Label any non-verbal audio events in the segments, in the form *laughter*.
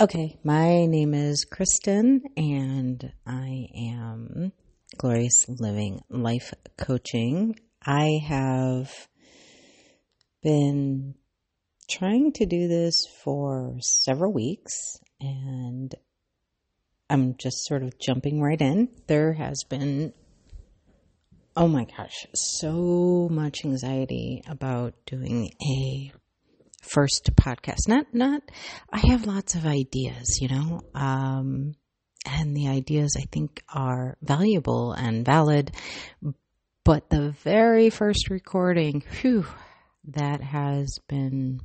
Okay, my name is Kristen, and I am Glorious Living Life Coaching. I have been trying to do this for several weeks, and I'm just sort of jumping right in. There has been, oh my gosh, so much anxiety about doing a first podcast. Not, not, I have lots of ideas, you know, um, and the ideas I think are valuable and valid. But the very first recording, whew, that has been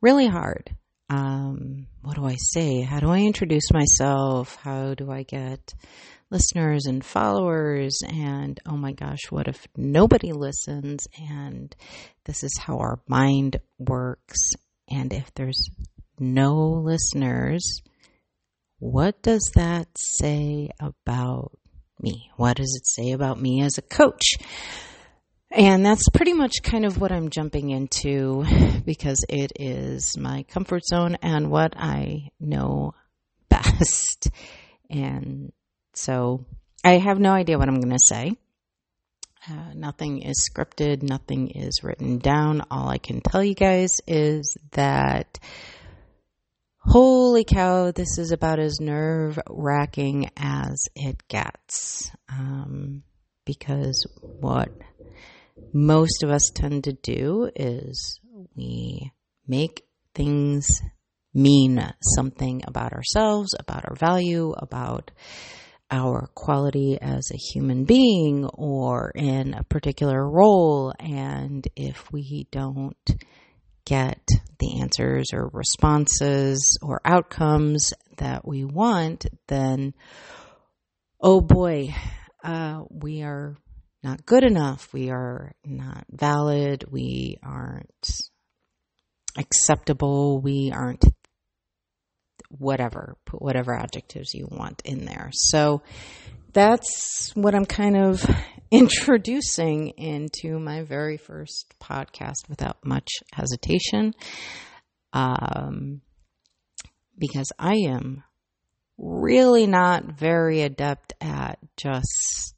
really hard. Um, what do I say? How do I introduce myself? How do I get listeners and followers? And oh my gosh, what if nobody listens? And this is how our mind works. And if there's no listeners, what does that say about me? What does it say about me as a coach? And that's pretty much kind of what I'm jumping into because it is my comfort zone and what I know *laughs* best. And so I have no idea what I'm going to say. Uh, nothing is scripted, nothing is written down. All I can tell you guys is that holy cow, this is about as nerve wracking as it gets. Um, because what most of us tend to do is we make things mean something about ourselves, about our value, about our quality as a human being or in a particular role. And if we don't get the answers or responses or outcomes that we want, then, oh boy, uh, we are not good enough. We are not valid. We aren't acceptable. We aren't whatever, put whatever adjectives you want in there. So that's what I'm kind of *laughs* introducing into my very first podcast without much hesitation. Um, because I am really not very adept at just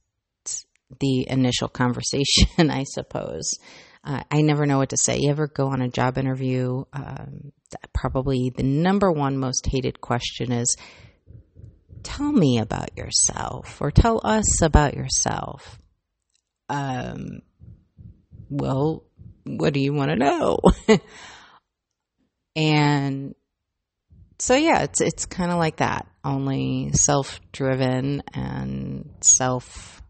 the initial *laughs* conversation, I suppose. Uh, I never know what to say. You ever go on a job interview? Um, probably the number one most hated question is tell me about yourself or tell us about yourself. Um, well, what do you want to know? *laughs* and so yeah, it's it's kind of like that, only self-driven and self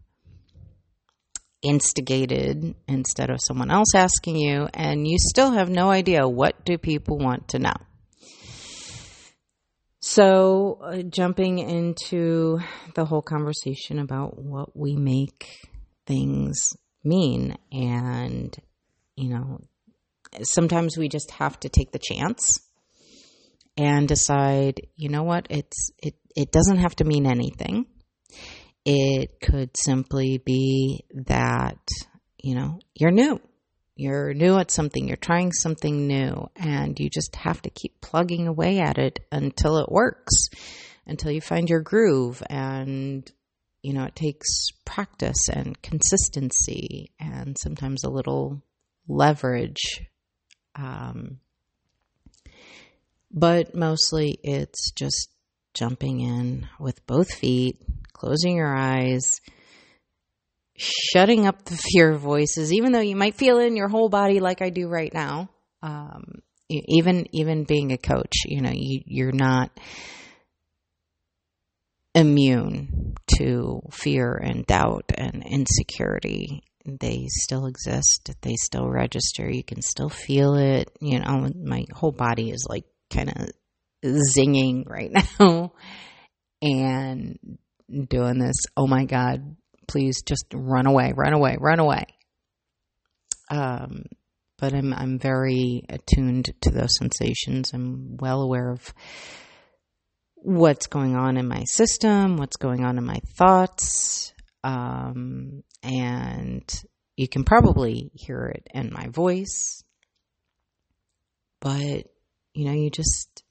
instigated instead of someone else asking you and you still have no idea what do people want to know. So uh, jumping into the whole conversation about what we make things mean and you know sometimes we just have to take the chance and decide you know what it's it it doesn't have to mean anything it could simply be that, you know, you're new. You're new at something, you're trying something new, and you just have to keep plugging away at it until it works, until you find your groove. And, you know, it takes practice and consistency and sometimes a little leverage. Um, but mostly it's just jumping in with both feet closing your eyes, shutting up the *laughs* fear voices, even though you might feel it in your whole body like I do right now. Um, even even being a coach, you know, you, you're not immune to fear and doubt and insecurity. They still exist. They still register. You can still feel it. You know, my whole body is like kind of zinging right *laughs* now. And doing this. Oh my God, please just run away, run away, run away. Um, but I'm I'm very attuned to those sensations. I'm well aware of what's going on in my system, what's going on in my thoughts, um, and you can probably hear it in my voice. But you know, you just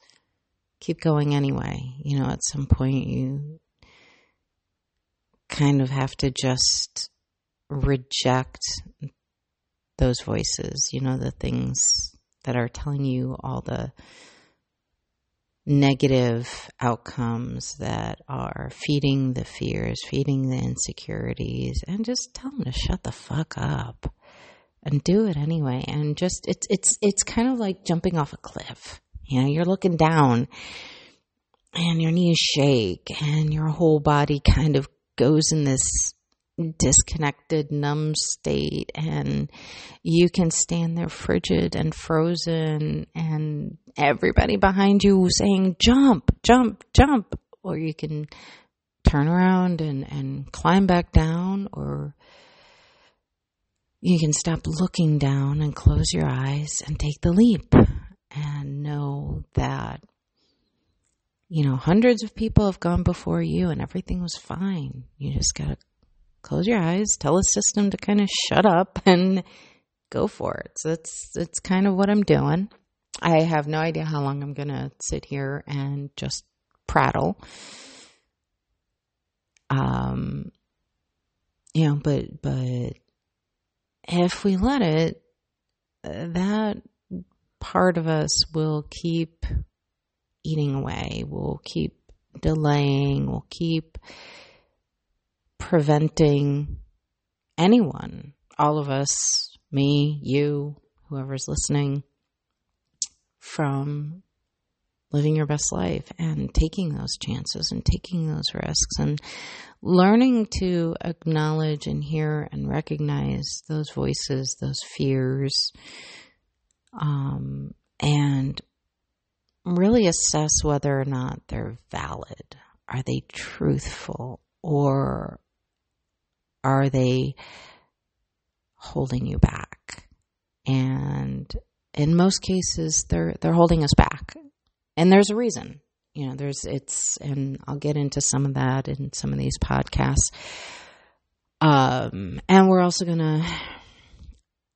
keep going anyway. You know, at some point you kind of have to just reject those voices, you know, the things that are telling you all the negative outcomes that are feeding the fears, feeding the insecurities, and just tell them to shut the fuck up and do it anyway. And just it's it's it's kind of like jumping off a cliff. You know, you're looking down and your knees shake and your whole body kind of goes in this disconnected, numb state, and you can stand there frigid and frozen, and everybody behind you saying, Jump, jump, jump. Or you can turn around and, and climb back down, or you can stop looking down and close your eyes and take the leap and know that you know, hundreds of people have gone before you and everything was fine. You just got to close your eyes, tell the system to kind of shut up *laughs* and go for it. So that's that's kind of what I'm doing. I have no idea how long I'm going to sit here and just prattle. Um you know, but but if we let it that part of us will keep eating away. We'll keep delaying. We'll keep preventing anyone, all of us, me, you, whoever's listening, from living your best life and taking those chances and taking those risks and learning to acknowledge and hear and recognize those voices, those fears, um, and really assess whether or not they're valid. Are they truthful or are they holding you back? And in most cases, they're, they're holding us back. And there's a reason. You know, there's, it's, and I'll get into some of that in some of these podcasts. Um, and we're also going to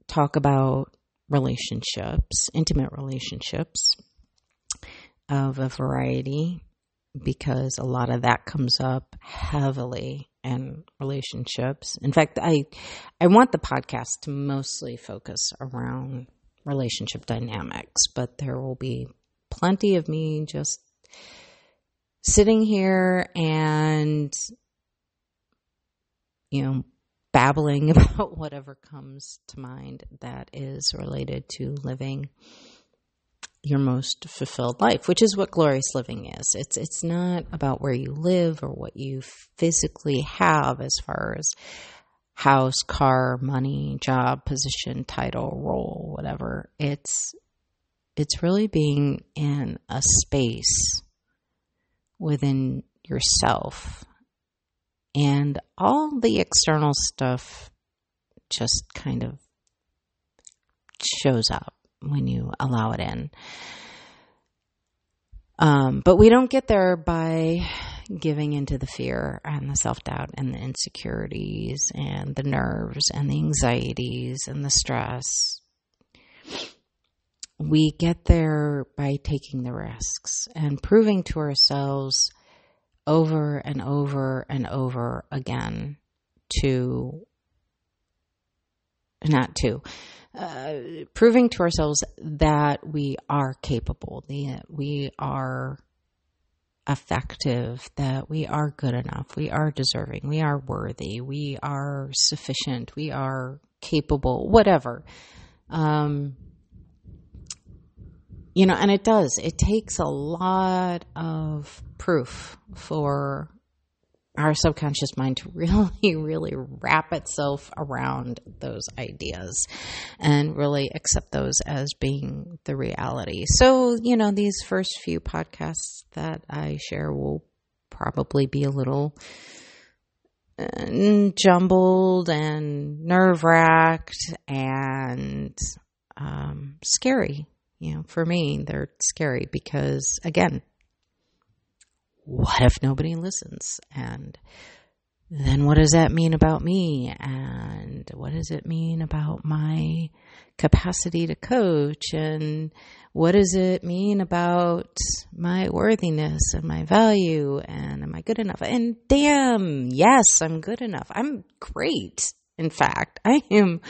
talk about relationships, intimate relationships, of a variety because a lot of that comes up heavily in relationships. In fact, I I want the podcast to mostly focus around relationship dynamics, but there will be plenty of me just sitting here and you know babbling *laughs* about whatever comes to mind that is related to living your most fulfilled life, which is what glorious living is. It's it's not about where you live or what you physically have as far as house, car, money, job, position, title, role, whatever. It's it's really being in a space within yourself. And all the external stuff just kind of shows up when you allow it in. Um, but we don't get there by giving into the fear and the self doubt and the insecurities and the nerves and the anxieties and the stress. We get there by taking the risks and proving to ourselves over and over and over again to not to uh, proving to ourselves that we are capable, that we are effective, that we are good enough, we are deserving, we are worthy, we are sufficient, we are capable, whatever. Um, you know, and it does. It takes a lot of proof for our subconscious mind to really, *laughs* really wrap itself around those ideas and really accept those as being the reality. So, you know, these first few podcasts that I share will probably be a little uh, jumbled and nerve wracked and um, scary. You know, for me, they're scary because, again, what if nobody listens? And then what does that mean about me? And what does it mean about my capacity to coach? And what does it mean about my worthiness and my value? And am I good enough? And damn, yes, I'm good enough. I'm great. In fact, I am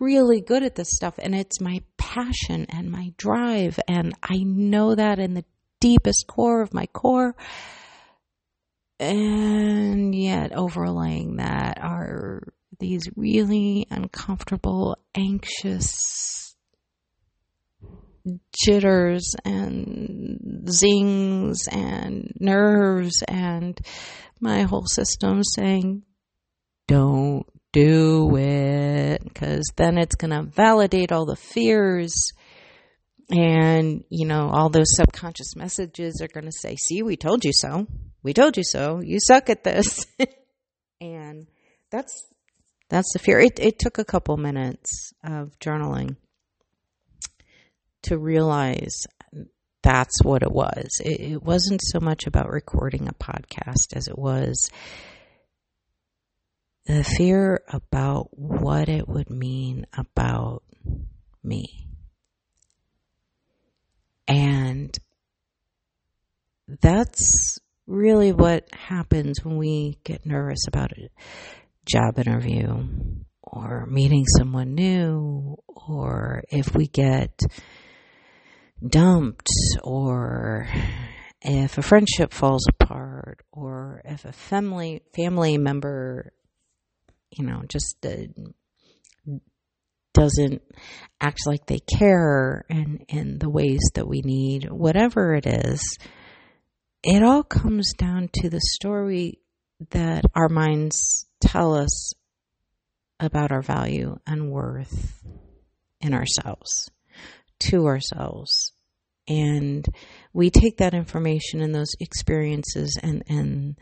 really good at this stuff and it's my passion and my drive. And I know that in the deepest core of my core. And yet, overlaying that are these really uncomfortable, anxious jitters and zings and nerves, and my whole system saying, Don't do it, because then it's going to validate all the fears and, you know, all those subconscious messages are going to say, see, we told you so. We told you so. You suck at this. *laughs* and that's, that's the fear. It, it took a couple minutes of journaling to realize that's what it was. It, it wasn't so much about recording a podcast as it was the fear about what it would mean about me. And that's really what happens when we get nervous about a job interview or meeting someone new or if we get dumped or if a friendship falls apart or if a family family member you know just doesn't act like they care and in the ways that we need, whatever it is, it all comes down to the story that our minds tell us about our value and worth in ourselves, to ourselves. And we take that information and those experiences and, and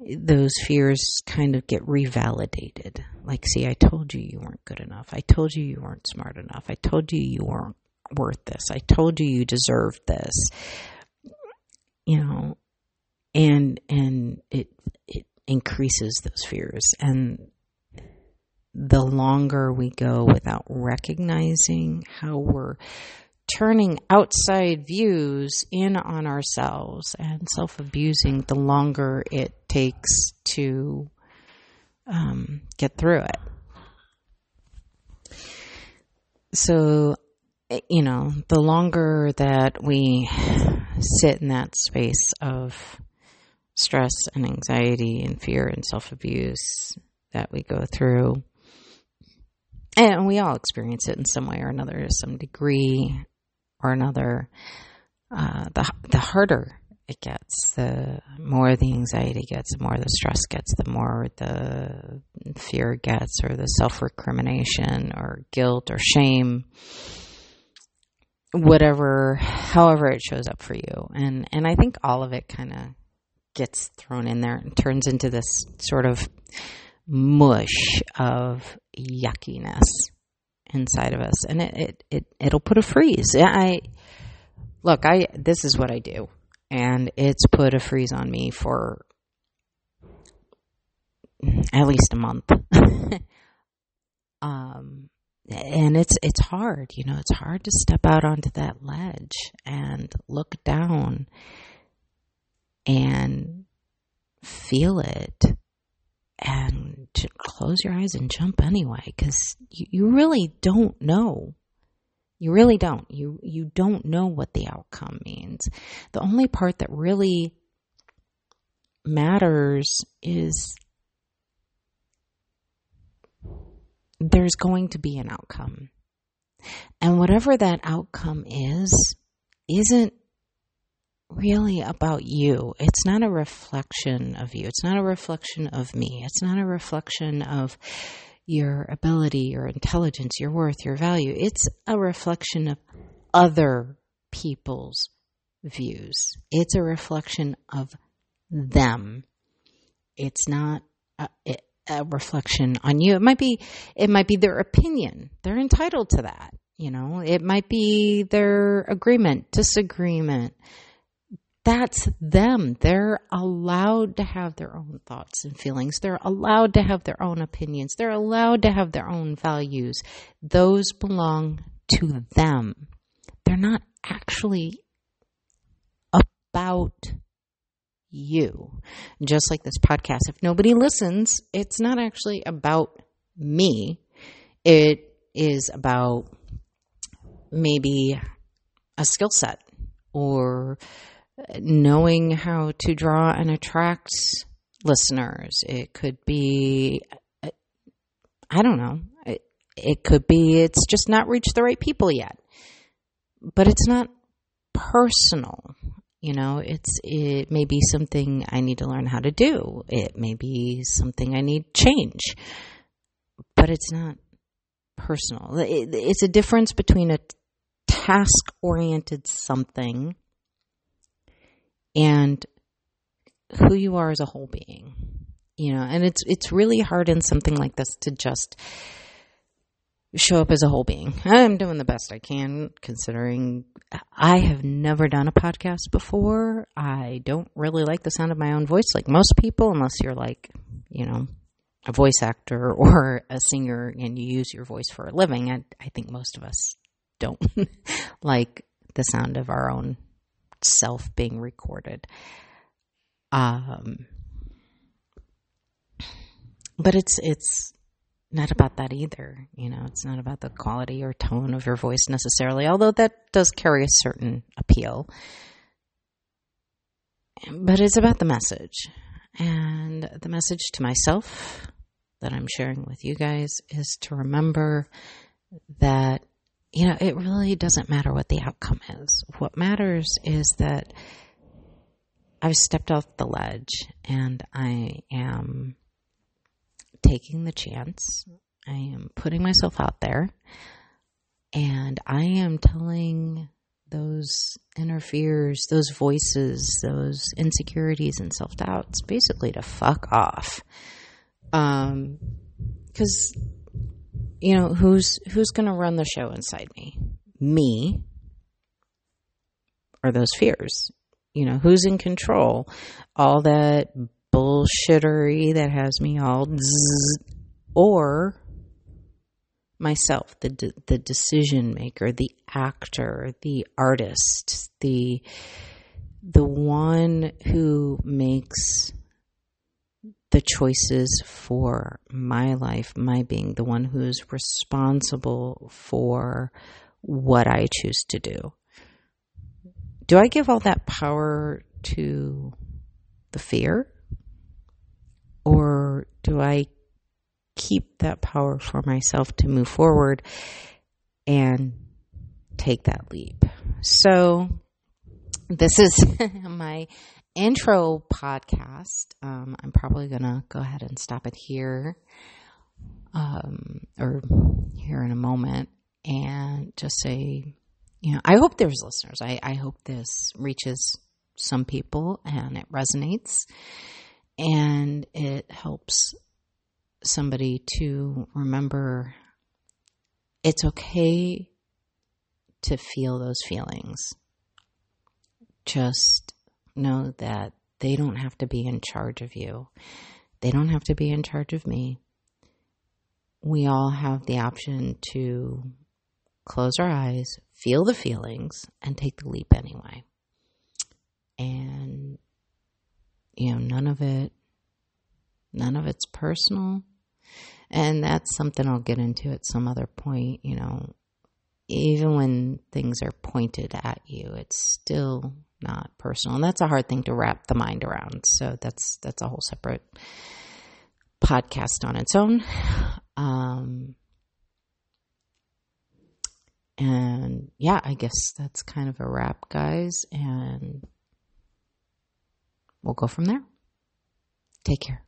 those fears kind of get revalidated. Like, see, I told you you weren't good enough. I told you you weren't smart enough. I told you you weren't worth this. I told you you deserved this. You know, and and it it increases those fears and the longer we go without recognizing how we're turning outside views in on ourselves and self abusing, the longer it takes to um, get through it. So, you know, the longer that we sit in that space of stress and anxiety and fear and self abuse that we go through, and we all experience it in some way or another to some degree or another, uh, the the harder it gets, the more the anxiety gets, the more the stress gets, the more the fear gets, or the self recrimination, or guilt, or shame, whatever, however it shows up for you, and and I think all of it kind of gets thrown in there and turns into this sort of mush of yuckiness inside of us, and it it, it it'll put a freeze. I look, I this is what I do, and it's put a freeze on me for at least a month. *laughs* um, and it's it's hard, you know, it's hard to step out onto that ledge and look down and feel it and to close your eyes and jump anyway because you, you really don't know. You really don't. You you don't know what the outcome means. The only part that really matters is there's going to be an outcome. And whatever that outcome is isn't really about you. It's not a reflection of you. It's not a reflection of me. It's not a reflection of your ability, your intelligence, your worth, your value. It's a reflection of other people's views. It's a reflection of them. It's not a, a reflection on you. It might be, it might be their opinion. They're entitled to that. You know, it might be their agreement, disagreement that's them. They're allowed to have their own thoughts and feelings. They're allowed to have their own opinions. They're allowed to have their own values. Those belong to them. They're not actually about you. Just like this podcast, if nobody listens, it's not actually about me. It is about maybe a skill set or knowing how to draw and attract listeners. It could be, I don't know. It, it could be it's just not reached the right people yet. But it's not personal. You know, it's it may be something I need to learn how to do. It may be something I need change. But it's not personal. It, it's a difference between a task oriented something and who you are as a whole being. You know, and it's it's really hard in something like this to just show up as a whole being. *laughs* I'm doing the best I can considering I have never done a podcast before. I don't really like the sound of my own voice like most people unless you're like, you know, a voice actor *laughs* or a singer and you use your voice for a living. I, I think most of us don't *laughs* like the sound of our own self being recorded. Um, but it's it's not about that either. You know, it's not about the quality or tone of your voice necessarily, although that does carry a certain appeal. But it's about the message. And the message to myself that I'm sharing with you guys is to remember that you know, it really doesn't matter what the outcome is. What matters is that I've stepped off the ledge and I am taking the chance. I am putting myself out there and I am telling those inner fears, those voices, those insecurities and self doubts basically to fuck off. Um, because you know, who's who's going to run the show inside me? Me or those fears? You know, who's in control? All that bullshittery that has me all zzz, or myself, the the decision maker, the actor, the artist, the the one who makes the choices for my life, my being the one who's responsible for what I choose to do. Do I give all that power to the fear? Or do I keep that power for myself to move forward and take that leap? So, this is *laughs* my intro podcast. Um, I'm probably going to go ahead and stop it here um, or here in a moment and just say, you know, I hope there's listeners. I, I hope this reaches some people and it resonates and it helps somebody to remember it's okay to feel those feelings. Just know that they don't have to be in charge of you. They don't have to be in charge of me. We all have the option to close our eyes, feel the feelings, and take the leap anyway. And, you know, none of it, none of it's personal. And that's something I'll get into at some other point, you know. Even when things are pointed at you, it's still not personal. And that's a hard thing to wrap the mind around. So that's that's a whole separate podcast on its own. Um, and yeah, I guess that's kind of a wrap, guys. And we'll go from there. Take care.